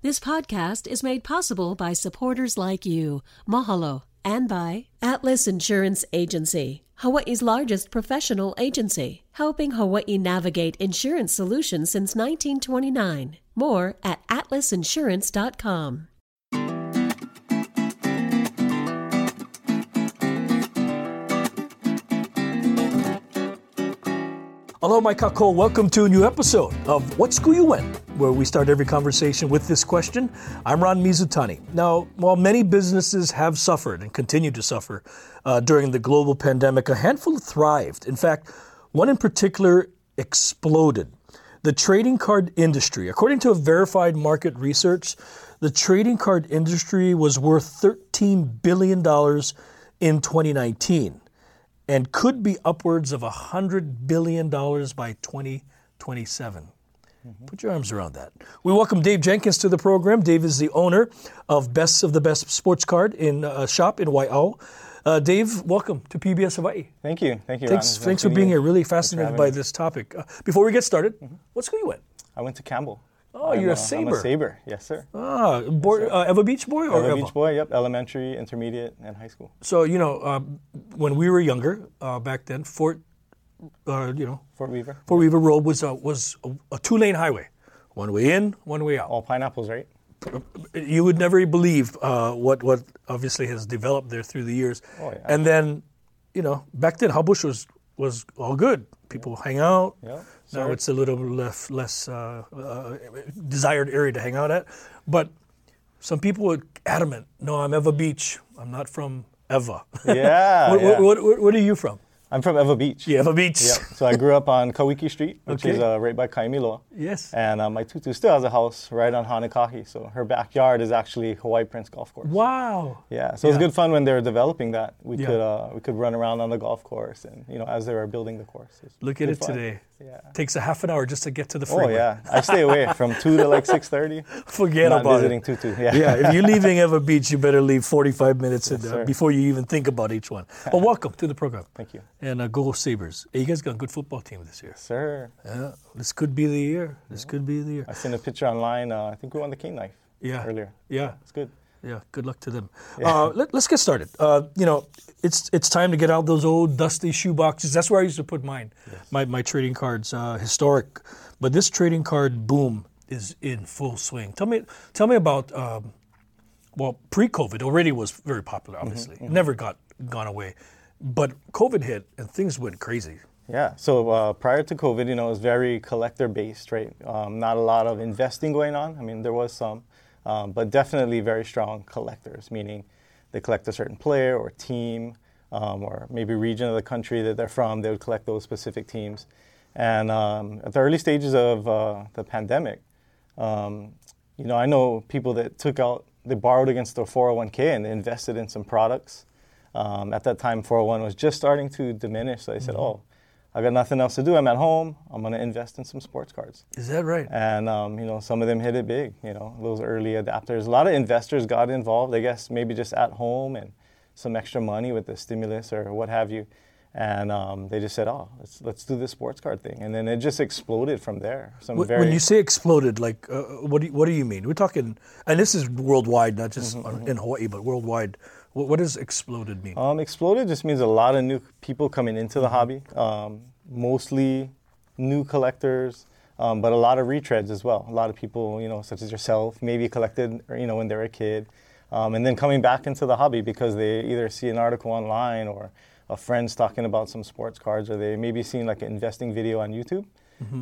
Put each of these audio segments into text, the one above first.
This podcast is made possible by supporters like you. Mahalo. And by Atlas Insurance Agency, Hawaii's largest professional agency, helping Hawaii navigate insurance solutions since 1929. More at atlasinsurance.com. Hello, my kako. Welcome to a new episode of What School You Went, where we start every conversation with this question. I'm Ron Mizutani. Now, while many businesses have suffered and continue to suffer uh, during the global pandemic, a handful thrived. In fact, one in particular exploded. The trading card industry, according to a verified market research, the trading card industry was worth $13 billion in 2019 and could be upwards of $100 billion by 2027. Put your arms around that. We welcome Dave Jenkins to the program. Dave is the owner of Best of the Best Sports Card in a shop in Waiau. Uh, Dave, welcome to PBS Hawaii. Thank you. Thank you. Thanks, thanks for being you. here. Really fascinated by me. this topic. Uh, before we get started, what school you went? I went to Campbell. Oh, I'm you're a I'm Saber. a Saber. Yes, sir. Ah, boy, uh, Ewa Beach boy or Ewa Ewa? Beach boy. Yep. Elementary, intermediate, and high school. So you know, um, when we were younger, uh, back then, Fort, uh, you know, Fort Weaver. Fort Weaver Road was a, was a, a two lane highway, one way in, one way out. All pineapples, right? You would never believe uh, what what obviously has developed there through the years. Oh, yeah. And then, you know, back then Hau Bush was was all good. People hang out. Yeah. Now it's a little less less uh, uh, desired area to hang out at. But some people were adamant. No, I'm Ewa Beach. I'm not from Ewa. Yeah. what, yeah. what, what, what are you from? I'm from Ewa Beach. Yeah, Ewa Beach. Yep. So I grew up on Kawiki Street, which is uh, right by Kaimiloa. Yes. And uh, my tutu still has a house right on Hanakahi. So her backyard is actually Hawaii Prince Golf Course. Wow. Yeah, so it was good fun when they were developing that. We Yeah. could uh, we could run around on the golf course, and you know as they were building the course. It Look at it fun. today. Yeah. Takes a half an hour just to get to the Oh yeah, I stay away from two to like six thirty. Forget Not about visiting it. Tutu. Yeah. yeah, if you're leaving Ewa Beach, you better leave 45 minutes in, uh, before you even think about each one. But welcome to the program. Thank you, And uh, go Sabres. Hey, you guys got a good football team this year. sir. Yeah, this could be the year. This could be the year. I seen a picture online. Uh, I think we won the cane knife Yeah. earlier. Yeah. It's good. Yeah, good luck to them. Uh, let, us get started. Uh, you know, it's it's time to get out those old dusty shoe boxes. That's where I used to put mine, my, my trading cards, uh, historic. But this trading card boom is in full swing. Tell me, tell me about. Um, well, pre-COVID already was very popular. Obviously, never got gone away, but COVID hit and things went crazy. Yeah. So uh, prior to COVID, you know, it was very collector based, right? Um, not a lot of investing going on. I mean, there was some, um, but definitely very strong collectors, meaning they collect a certain player or team, um, or maybe region of the country that they're from. They would collect those specific teams. And um, at the early stages of uh, the pandemic, um, you know, I know people that took out, they borrowed against their 401k and they invested in some products. Um, at that time, 401 was just starting to diminish. So they said, oh, I got nothing else to do. I'm at home. I'm going to invest in some sports cards. Is that right? And, um, you know, some of them hit it big, you know, those early adapters. A lot of investors got involved, I guess, maybe just at home and some extra money with the stimulus or what have you. And um, they just said, oh, let's, let's do this sports card thing. And then it just exploded from there. Some Wh- very, When you say exploded, like uh, what do you, what do you mean? We're talking, and this is worldwide, not just Mm-hmm, on- in Hawaii, but worldwide. What, what does exploded mean? Um, exploded just means a lot of new people coming into the hobby, um, mostly new collectors, um, but a lot of retreads as well. A lot of people, you know, such as yourself, maybe collected, you know, when they were a kid, um, and then coming back into the hobby because they either see an article online or a friend's talking about some sports cards, or they maybe seen like an investing video on YouTube,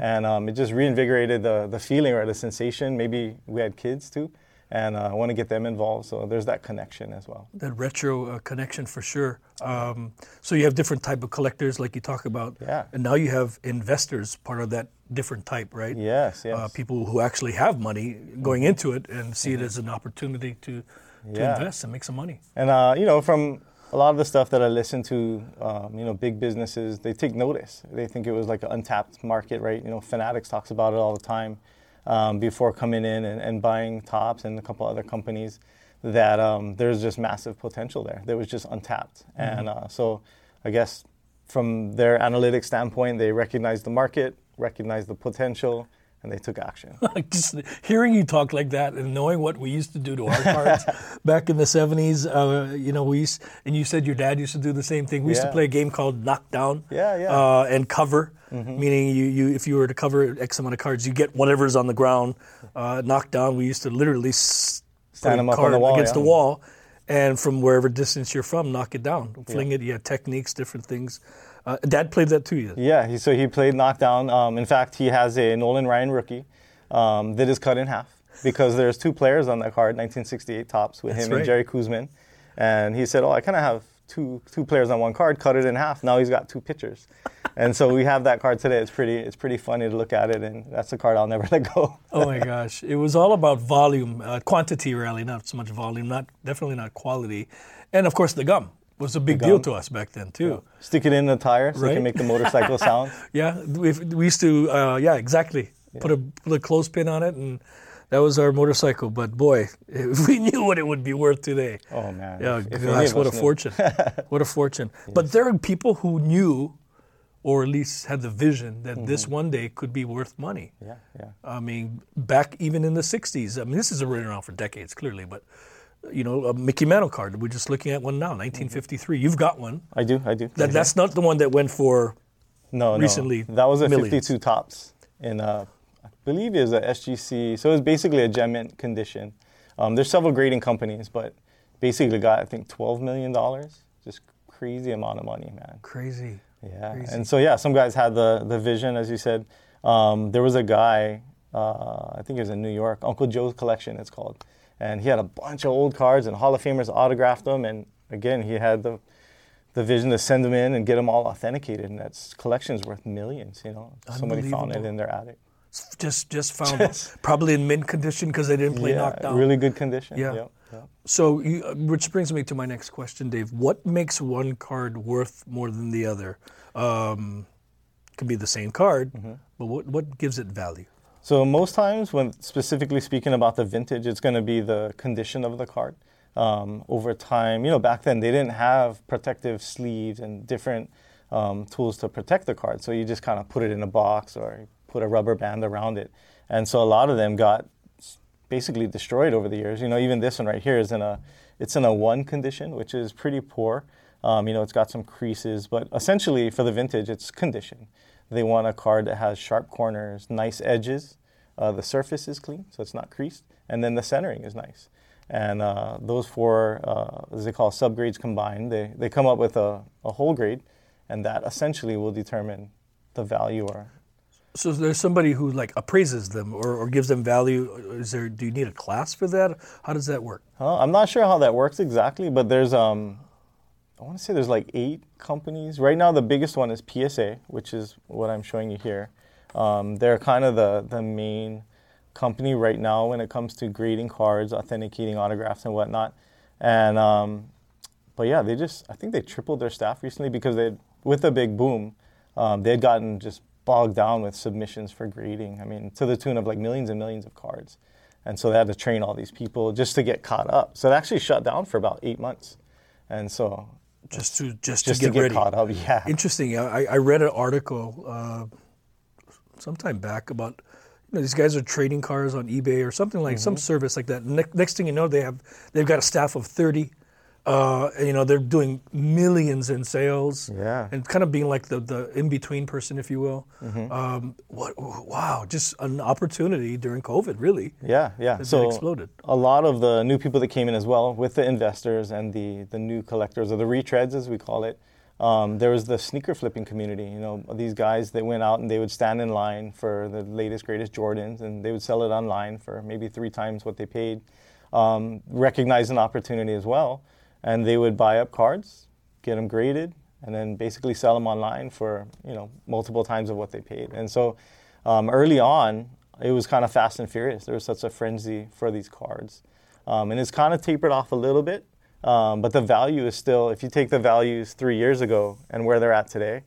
and um, it just reinvigorated the the feeling or the sensation. Maybe we had kids too. And uh, I want to get them involved, so there's that connection as well. that retro uh, connection for sure. Um, so you have different type of collectors, like you talk about, Yeah. and now you have investors, part of that different type, right? Yes, yes. Uh, people who actually have money going into it and see it as an opportunity to, to Mm-hmm. Yeah. invest and make some money. And uh, you know, from a lot of the stuff that I listen to, um, you know, big businesses, they take notice. They think it was like an untapped market, right? You know, Fanatics talks about it all the time um, before coming in and, and buying Topps and a couple other companies. That um, there's just massive potential there. That was just untapped, and uh, so I guess from their analytics standpoint, they recognized the market, recognized the potential, and they took action. Just hearing you talk like that and knowing what we used to do to our cards back in the 70s, uh, you know, we used, and you said your dad used to do the same thing. We used to play a game called Knockdown. Yeah, yeah. Uh, and cover, meaning you, you, if you were to cover X amount of cards, you get whatever's on the ground. Uh, knockdown, we used to literally Stand put a 'em up on the wall, against yeah. the wall, and from wherever distance you're from, knock it down, fling it. You had techniques, different things. Uh, dad played that too. Yeah, he, so he played knockdown. Um, in fact, he has a Nolan Ryan rookie um, that is cut in half because there's two players on that card, 1968 Topps, with That's him right. and Jerry Koosman. And he said, "Oh, I kind of have two two players on one card, cut it in half. Now he's got two pitchers." and so we have that card today. It's pretty it's pretty funny to look at it, and that's a card I'll never let go. Oh my gosh, it was all about volume, uh, quantity really, not so much volume, not definitely not quality, and of course the gum was a big deal to us back then too. Stick it in the tire so it can make the motorcycle sound. Yeah, we, we used to, uh, yeah, exactly. Put a put a clothespin on it, and that was our motorcycle. But boy, if we knew what it would be worth today. Oh man! Yeah, if- if any gosh, what a fortune! what a fortune! But there are people who knew, or at least had the vision that Mm-hmm. this one day could be worth money. Yeah, yeah. I mean, back even in the '60s. I mean, this has been around for decades, clearly. But you know, a Mickey Mantle card. We're just looking at one now, 1953. You've got one. I do, I do. That, that's not the one that went for. No, recently no. That was a millions. 52 Topps in, uh, believe it was a SGC. So it was basically a gem mint condition. Um, there's several grading companies, but basically got I think 12 million dollars. Just crazy amount of money, man. Crazy. Yeah. Crazy. And so yeah, some guys had the the vision, as you said. Um, there was a guy, uh, I think it was in New York, Uncle Joe's collection. It's called, and he had a bunch of old cards, and Hall of Famers autographed them. And again, he had the the vision to send them in and get them all authenticated, and that's collection's worth millions. You know, somebody found it in their attic. Just just found it. probably in mint condition because they didn't play yeah, knockdown. really good condition. Yeah. Yep, yep. So, you, uh, which brings me to my next question, Dave. What makes one card worth more than the other? Um, could be the same card, Mm-hmm. but what what gives it value? So most times, when specifically speaking about the vintage, it's going to be the condition of the card. Um, over time, you know, back then they didn't have protective sleeves and different um, tools to protect the card. So you just kind of put it in a box or put a rubber band around it. And so a lot of them got basically destroyed over the years. You know, even this one right here is in a, it's in a one condition, which is pretty poor. Um, you know, it's got some creases, but essentially for the vintage, it's condition. They want a card that has sharp corners, nice edges. Uh, the surface is clean, so it's not creased, and then the centering is nice. And uh, those four, uh, as they call subgrades combined, they, they come up with a, a whole grade, and that essentially will determine the value or So there's somebody who like appraises them or, or gives them value. Is there? Do you need a class for that? How does that work? I'm not sure how that works exactly, but there's um, I want to say there's like eight companies right now. The biggest one is PSA, which is what I'm showing you here. Um, they're kind of the the main company right now when it comes to grading cards, authenticating autographs, and whatnot. And um, but yeah, they just I think they tripled their staff recently because they with the big boom, um, they had gotten just bogged down with submissions for grading. I mean, to the tune of like millions and millions of cards, and so they had to train all these people just to get caught up. So it actually shut down for about eight months, and so Just to just, just to to get, get ready. caught up, yeah. Interesting. I, I read an article uh, sometime back about you know, these guys are trading cars on eBay or something like Mm-hmm. some service like that. Ne- next thing you know, they have they've got a staff of thirty. Uh, you know they're doing millions in sales, Yeah. and kind of being like the, the in between person, if you will. Mm-hmm. Um, what, wow, just an opportunity during COVID, really. Yeah, yeah. so exploded. a lot of the new people that came in as well, with the investors and the the new collectors or the retreads as we call it. Um, there was the sneaker flipping community. You know, these guys that went out and they would stand in line for the latest, greatest Jordans, and they would sell it online for maybe three times what they paid. Um, recognize an opportunity as well, and they would buy up cards, get them graded, and then basically sell them online for you know multiple times of what they paid. And so um, early on, it was kind of fast and furious. There was such a frenzy for these cards, um, and it's kind of tapered off a little bit. Um, but the value is still, if you take the values three years ago and where they're at today,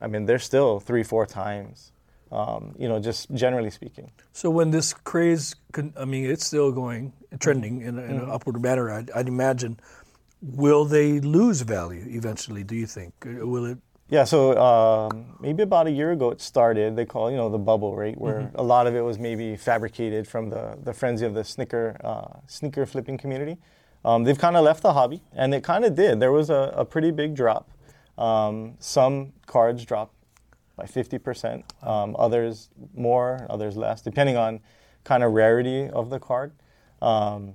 I mean, they're still three, four times. Um, you know, just generally speaking. So when this craze, con- I mean, it's still going, trending in, in Mm-hmm. an upward manner. I'd, I'd imagine. Will they lose value eventually? Do you think? Will it? Yeah, so um, maybe about a year ago it started. They call you know the bubble, right? Where Mm-hmm. a lot of it was maybe fabricated from the the frenzy of the sneaker uh, sneaker flipping community. Um, they've kind of left the hobby, and it kind of did. There was a, a pretty big drop. Um, some cards dropped by 50%, um, others more, others less, depending on kind of rarity of the card. Um,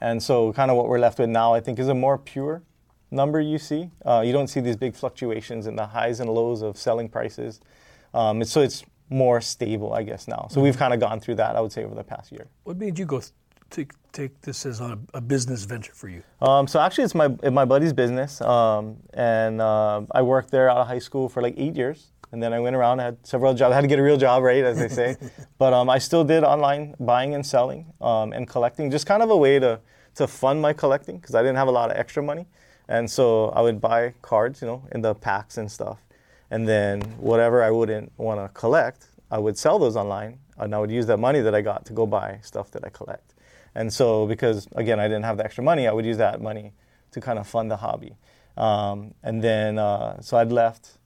and so, kind of what we're left with now, I think, is a more pure number you see. Uh, you don't see these big fluctuations in the highs and lows of selling prices. Um, it's, so, it's more stable, I guess, now. So, we've kind of gone through that, I would say, over the past year. What made you go th- take take this as a, a business venture for you? Um, so actually, it's my my buddy's business, um, and uh, I worked there out of high school for like eight years, and then I went around. I had several jobs. I had to get a real job, right, as they say. but um, I still did online buying and selling um, and collecting, just kind of a way to to fund my collecting because I didn't have a lot of extra money, and so I would buy cards, you know, in the packs and stuff, and then whatever I wouldn't want to collect, I would sell those online, and I would use that money that I got to go buy stuff that I collect. And so, because again, I didn't have the extra money, I would use that money to kind of fund the hobby. Um, and then, uh, so I'd left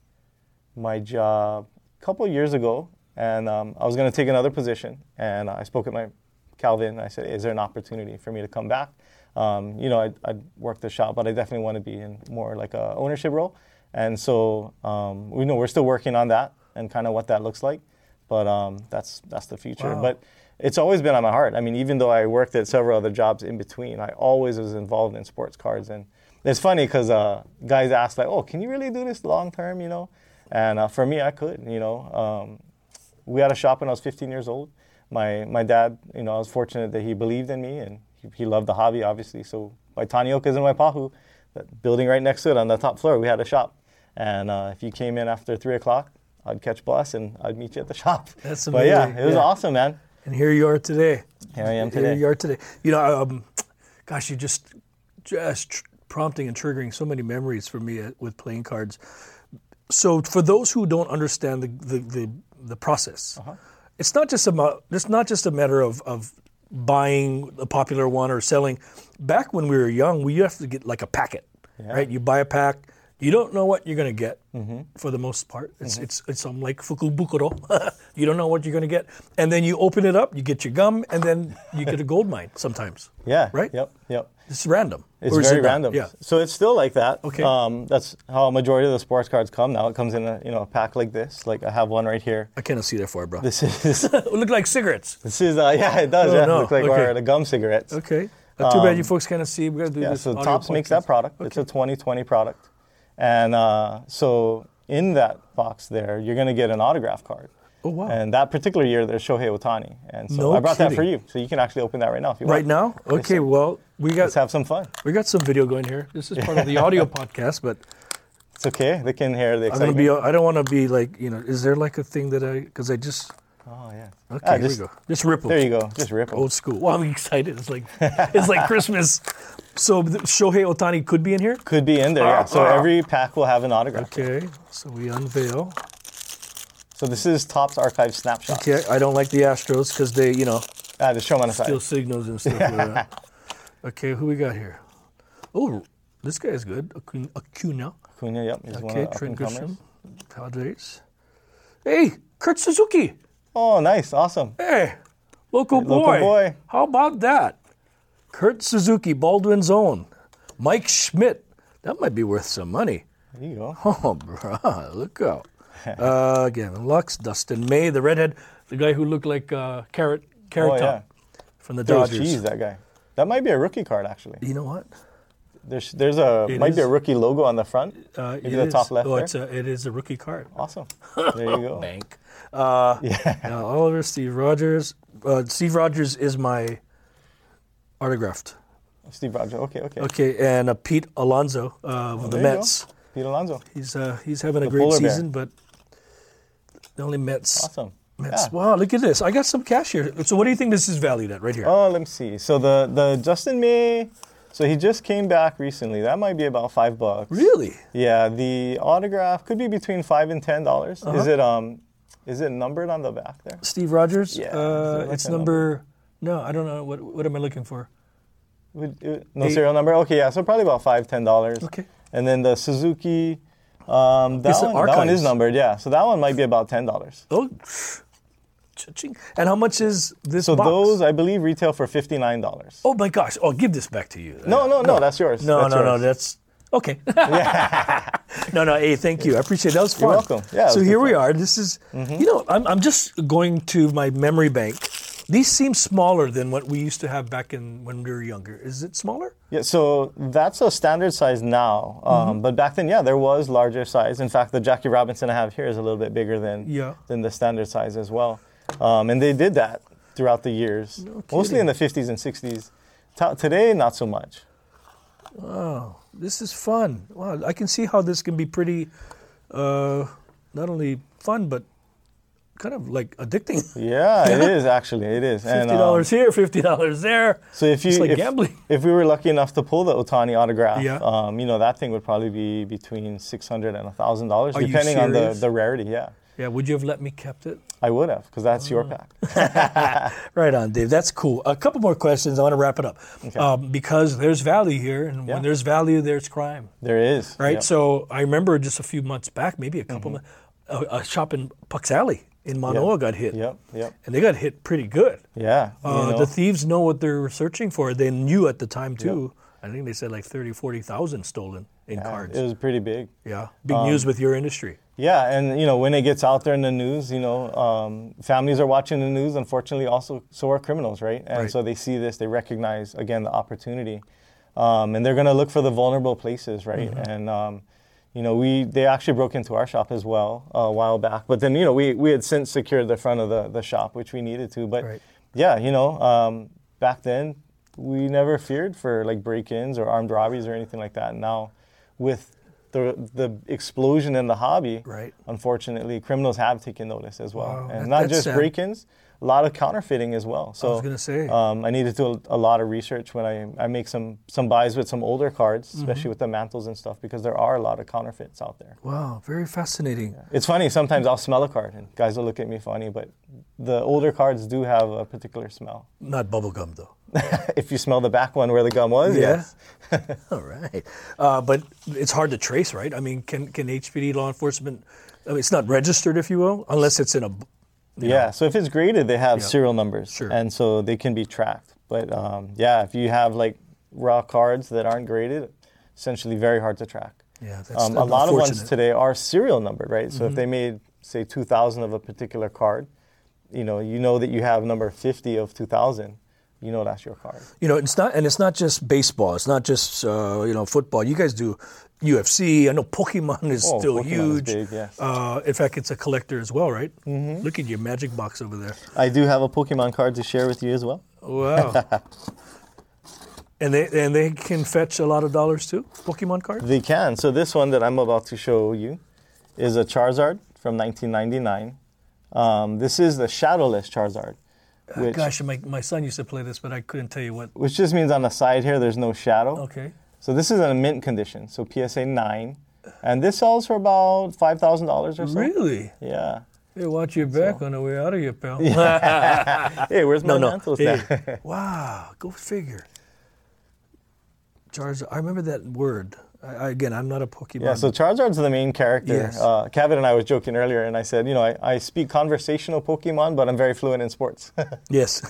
my job a couple of years ago, and um, I was going to take another position. And I spoke with my Calvin. And I said, "Is there an opportunity for me to come back?" Um, you know, I'd, I'd work the shop, but I definitely want to be in more like a ownership role. And so, um, we know we're still working on that and kind of what that looks like. But um, that's that's the future. Wow. But it's always been on my heart. I mean, even though I worked at several other jobs in between, I always was involved in sports cards. And it's funny because uh, guys ask like, "Oh, can you really do this long term?" You know, and uh, for me, I could. You know, um, we had a shop when I was 15 years old. My my dad, you know, I was fortunate that he believed in me and he, he loved the hobby, obviously. So by Tanioka's and Waipahu, that building right next to it on the top floor, we had a shop. And uh, if you came in after three o'clock, I'd catch bus and I'd meet you at the shop. That's amazing. But yeah, it was Yeah. awesome, man. And here you are today. Here I am today. Here you are today. You know, um, gosh, you just just tr- prompting and triggering so many memories for me uh, with playing cards. So, for those who don't understand the the, the, the process, Uh-huh. it's not just about it's not just a matter of of buying a popular one or selling. Back when we were young, we used to get like a packet, right? You buy a pack. You don't know what you're going to get Mm-hmm. for the most part. It's it's it's um, like fukubukuro. you don't know what you're going to get, and then you open it up, you get your gum, and then you get a gold mine sometimes. Yeah. Right? Yep. Yep. It's random. It's very it random. Yeah. So it's still like that. Okay. Um, that's how a majority of the sports cards come now. It comes in a you know a pack like this. Like I have one right here. I cannot see that far, bro. This is it look like cigarettes. this is uh, yeah it does Oh, yeah no. look like Okay. our, the gum cigarettes. Okay. Uh, too bad you folks cannot see. We got to do Um, Yeah, this. so Topps makes that product. It's a 2020 product. And uh, so in that box there, you're going to get an autograph card. Oh, wow. And that particular year, there's Shohei Ohtani. And so No I brought that for you. So you can actually open that right now if you Right want. now? Okay. Well, we got Let's have some fun. we got some video going here. This is part of the audio podcast, but It's okay. They can hear the I'm gonna be. I don't want to be like you know. Is there like a thing that I? Because I just. Oh, yeah. Okay, Ah, here just, we go. Just ripple. There you go. Just rip 'em. Old school. Well, I'm excited. It's like it's like Christmas. So the- Shohei Ohtani could be in here. Could be in there, yeah. So every pack will have an autograph. Okay. So we unveil. So this is Topps Archive Snapshot. Okay. I don't like the Astros because they, you know, Ah, just show them on the side. steal signals and stuff like that. Okay. Who we got here? Oh, this guy is good. Acuna. Acuna. Acuna, yep. He's Okay. of the Trent. Grisham. Padres. Hey, Kurt Suzuki. Oh, nice. Awesome. Hey, local boy. local boy. How about that? Kurt Suzuki, Baldwin's own. Mike Schmidt. That might be worth some money. There you go. Oh, bruh, look out. Uh, again, Lux, Dustin May, the redhead, the guy who looked like uh, Carrot, Carrot Oh, Top yeah. from the Dodgers. cheese, that guy. That might be a rookie card, actually. You know what? There's there's a It might be a rookie logo on the front. Uh, Maybe the is- top left Oh, there. it's a, it is a rookie card. Awesome. There you go. Bank. Uh, Yeah. Oliver, Steve Rogers. Uh, Steve Rogers is my autographed. Steve Rogers. Okay, okay. Okay, and uh, Pete Alonso uh, of the you go. Mets. Pete Alonso. He's uh, he's having a The great polar bear. season, but the only Mets. Awesome. Mets. Yeah. Wow, look at this! I got some cash here. So, what do you think this is valued at right here? Oh, let me see. So the the Dustin May. So he just came back recently. That might be about five bucks. really? Yeah. The autograph could be between five and ten dollars. Uh-huh. Is it um, is it numbered on the back there? Steve Rogers? Yeah, Uh, like it's a number. No, I don't know. What What am I looking for? Would- uh, No Eight. serial number. Okay, yeah. So probably about five ten dollars. Okay. And then the Suzuki, Um, that, one, that one is numbered, yeah. So that one might be about ten dollars. Oh, and how much is this So box? those, I believe, retail for fifty nine dollars. Oh my gosh! Oh, give this back to you. No, no, no, that's yours. No, That's no, no. yours. That's okay. no, no. Hey, thank you. I appreciate it. That was fun. You're welcome. Yeah, So here we are. This is, you know, I'm, I'm just going to my memory bank. These seem smaller than what we used to have back in when we were younger. Is it smaller? Yeah, so that's a standard size now. Um, Mm-hmm. But back then, yeah, there was larger size. In fact, the Jackie Robinson I have here is a little bit bigger than Yeah. than the standard size as well. Um, and they did that throughout the years, mostly in the 50s and 60s. Ta- today, not so much. Wow, this is fun. Wow, I can see how this can be pretty, uh, not only fun but kind of like addicting. Yeah, it is actually. It is. And, Fifty um, dollars here, fifty dollars there. So if you it's like if, gambling. if we were lucky enough to pull the Ohtani autograph, Yeah. um, you know that thing would probably be between six hundred and thousand dollars, depending on the, the rarity. Yeah, Yeah, would you have let me kept it? I would have because that's Oh. your pack. Right on, Dave. That's cool. A couple more questions. I want to wrap it up um, because there's value here, and Yeah. when there's value, there's crime. There is Right. Yep. So I remember just a few months back, maybe a couple, months, a, a shop in Puck's Alley in Manoa got hit, Yep. Yep. and they got hit pretty good. Yeah. you Uh, know. The thieves know what they're searching for. They knew at the time too. I think they said like 30, 40,000 stolen in Yeah, cards. It was pretty big. yeah, big Um, news with your industry. Yeah, and you know when it gets out there in the news, you know, um, families are watching the news. Unfortunately, also so are criminals, right? And Right. so they see this, they recognize again the opportunity, um, and they're going to look for the vulnerable places, right? Mm-hmm. And um, you know, we they actually broke into our shop as well uh, a while back, but then you know we we had since secured the front of the the shop, which we needed to. But Right. yeah, you know, um, back then we never feared for like break-ins or armed robberies or anything like that. Now, with the the explosion in the hobby, Right. unfortunately, criminals have taken notice as well, Wow, and that- not just sad. break-ins, a lot of counterfeiting as well. So I was gonna say. um, I needed to do a lot of research when I, I make some some buys with some older cards, Mm-hmm. especially with the mantles and stuff, because there are a lot of counterfeits out there. Wow, very fascinating. It's funny. Sometimes I'll smell a card, and guys will look at me funny, but the older cards do have a particular smell. Not bubblegum though. if you smell the back one where the gum was, Yeah. yes. All right, uh, but it's hard to trace, right? I mean, can can HPD law enforcement? I mean, it's not registered, if you will, unless it's in a. Yeah, so if it's graded, they have Yeah. serial numbers, Sure. and so they can be tracked. But um, yeah, if you have like raw cards that aren't graded, essentially very hard to track. Yeah, that's Um, a lot of ones today are serial numbered, right? So if Mm-hmm. they made say 2,000 of a particular card, you know, you know that you have number 50 of 2,000, you know that's your card. You know, it's not, and it's not just baseball. It's not just uh, you know football. You guys do UFC. I know Pokemon is Oh, still Pokemon is huge. big, yes. uh, in fact, it's a collector as well, right? Mm-hmm. Look at your magic box over there. I do have a Pokemon card to share with you as well. Wow. and they and they can fetch a lot of dollars too. Pokemon cards. They can. So this one that I'm about to show you is a Charizard from 1999. Um, this is the shadowless Charizard, Uh, which, Gosh, my, my son used to play this, but I couldn't tell you what. which just means on the side here there's no shadow. Okay. So this is in a mint condition, so PSA 9. And this sells for about $5,000 or so. Really? Yeah. Hey, watch your back on the way out of here, pal. Hey, where's my no, no. Hey, wow, go figure. Charizard. I remember that word. I, again, I'm not a Pokemon. Yeah, so Charizard's the main character. Yes. Uh, Kevin and I was joking earlier, and I said, you know, I, I speak conversational Pokemon, but I'm very fluent in sports. yes.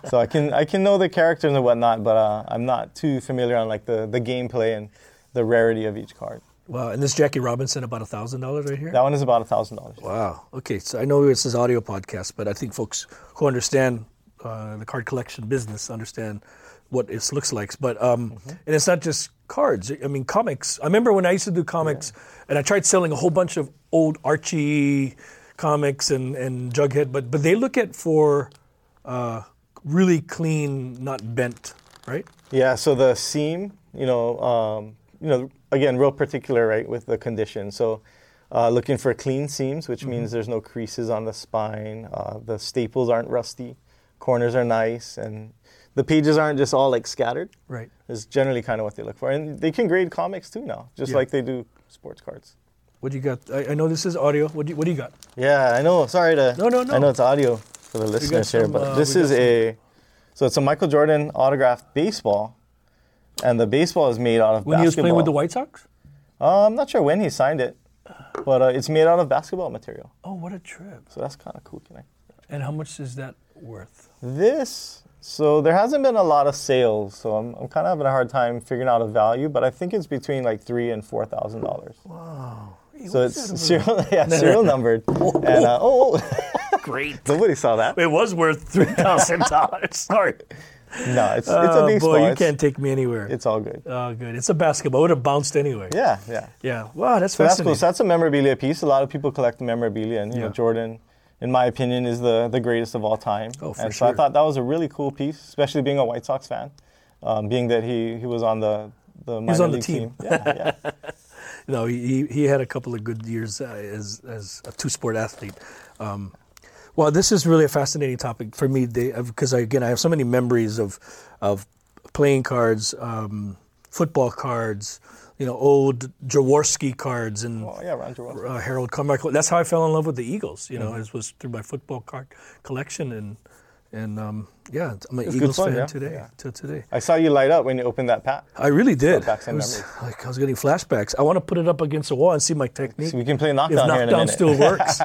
so I can I can know the characters and whatnot, but uh, I'm not too familiar on like the, the gameplay and the rarity of each card. wow. And this Jackie Robinson about a thousand dollars right here. That one is about a thousand dollars. Wow. Okay, so I know this is audio podcast, but I think folks who understand uh, the card collection business understand what it looks like. But um, Mm-hmm. and it's not just cards. I mean, comics. I remember when I used to do comics, and I tried selling a whole bunch of old Archie comics and and Jughead, but but they look at for uh, really clean, not bent, right? Yeah, so the seam, you know, um, you know, again, real particular, right, with the condition. So, uh, looking for clean seams, which means there's no creases on the spine. Uh, the staples aren't rusty, corners are nice, and the pages aren't just all like scattered. Right. Is generally kind of what they look for, and they can grade comics too now, just Yeah. like they do sports cards. What do you got? I, I know this is audio. What do you, what do you got? Yeah, I know. Sorry to. No, no, no. I know it's audio for the listeners here, but uh, this is a. So it's a Michael Jordan autographed baseball, and the baseball is made out of basketball. When he was playing with the White Sox. Uh, I'm not sure when he signed it, but uh, it's made out of basketball material, Oh, what a trip! so that's kind of cool. Can I? And how much is that worth? This, so there hasn't been a lot of sales, so I'm, I'm kind of having a hard time figuring out a value, but I think it's between like three and four thousand dollars. Hey, So it's serial, yeah, serial numbered, and uh, oh, there? great. nobody saw that. It was worth three thousand dollars. Sorry. No, it's it's a Oh, big boy, spot. you It's- can't take me anywhere. It's all good. oh, good. It's a basketball. It would have bounced anyway. Yeah, yeah. Yeah. Wow, that's So that's cool. So that's a memorabilia piece. A lot of people collect memorabilia, and you Yeah. know, Jordan, in my opinion, is the the greatest of all time. Oh, for and so sure. I thought that was a really cool piece, especially being a White Sox fan, um, being that he he was on the the minor was on the league team. Yeah, yeah. No, he, he- he had a couple of good years uh, as, as a two sport athlete. Um, well, this is really a fascinating topic for me because, I, again, I have so many memories of, of playing cards, um, football cards, you know, old Jaworski cards and Oh yeah, Ron Jaworski. uh, Harold Carmichael. That's how I fell in love with the Eagles. You know, Mm-hmm. it was through my football card collection and and um, yeah, I'm an Eagles fun, fan yeah, today. yeah. Till today. I saw you light up when you opened that pack. I really did. It was like I was getting flashbacks. I want to put it up against the wall and see my technique. So we can play if knockdown here in a knockdown still works.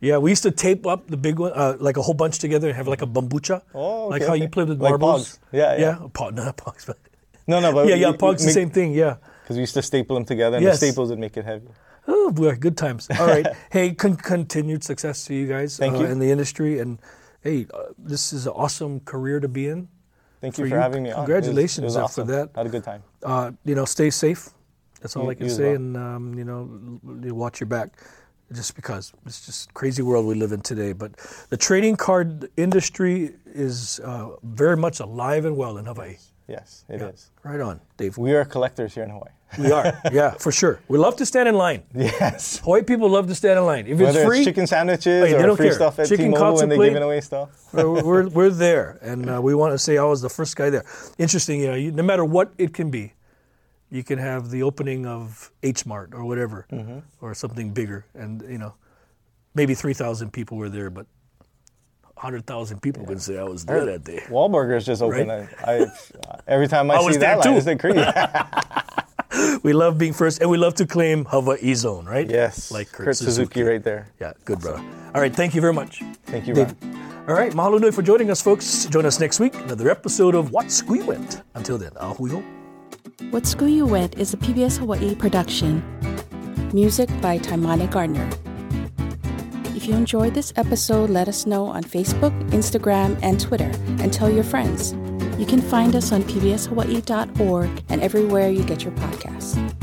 yeah, we used to tape up the big one, uh, like a whole bunch together, and have like a bambucha, Oh, like how okay. you played with Like marbles. Pogs. Yeah, yeah. yeah. Pog, not Pogs, but no, no, but yeah, yeah. Pogs, the same thing. Yeah. Because we used to staple them together, and Yes. the staples would make it heavy. Oh boy, good times. All right. hey, con- continued success to you guys Thank uh, you. in the industry, and hey, uh, this is an awesome career to be in. Thank you For for, you, having me on. It was- congratulations it was, uh, for that. Had a good time. uh, you know, stay safe. That's all You- I can say, well. and um, you know, watch your back. Just because it's just crazy world we live in today. But the trading card industry is uh, very much alive and well in Hawaii. Yes, it is. Right on, Dave. We are collectors here in Hawaii. We are, yeah, for sure. We love to stand in line. Yes. Hawaii people love to stand in line. If Whether it's free, it's chicken sandwiches Hey, they or free care. stuff at Chicken T-Mobile when they're giving away stuff. we're, we're, we're there, and uh, we want to say I was the first guy there. Interesting, you know, you, no matter what it can be, you can have the opening of H Mart or whatever, Mm-hmm. or something bigger, and you know, maybe three thousand people were there, but hundred thousand people can say I was there that day. Wahlburgers just opened. Right? I, I, every time I, I see was that there line, too. it's like. We love being first, and we love to claim Hawaii zone, right? yes. like Kurt, Kurt Suzuki. right there. Yeah, good brother. All right, thank you very much. Thank you, Dave. Ron. All right, mahalo nui for joining us, folks. Join us next week, another episode of What Squee Went. Until then, ahui ho. What School You Went is a PBS Hawaii production. Music by Taimane Gardner. If you enjoyed this episode, let us know on Facebook, Instagram, and Twitter, and tell your friends. You can find us on pbshawaii.org and everywhere you get your podcasts.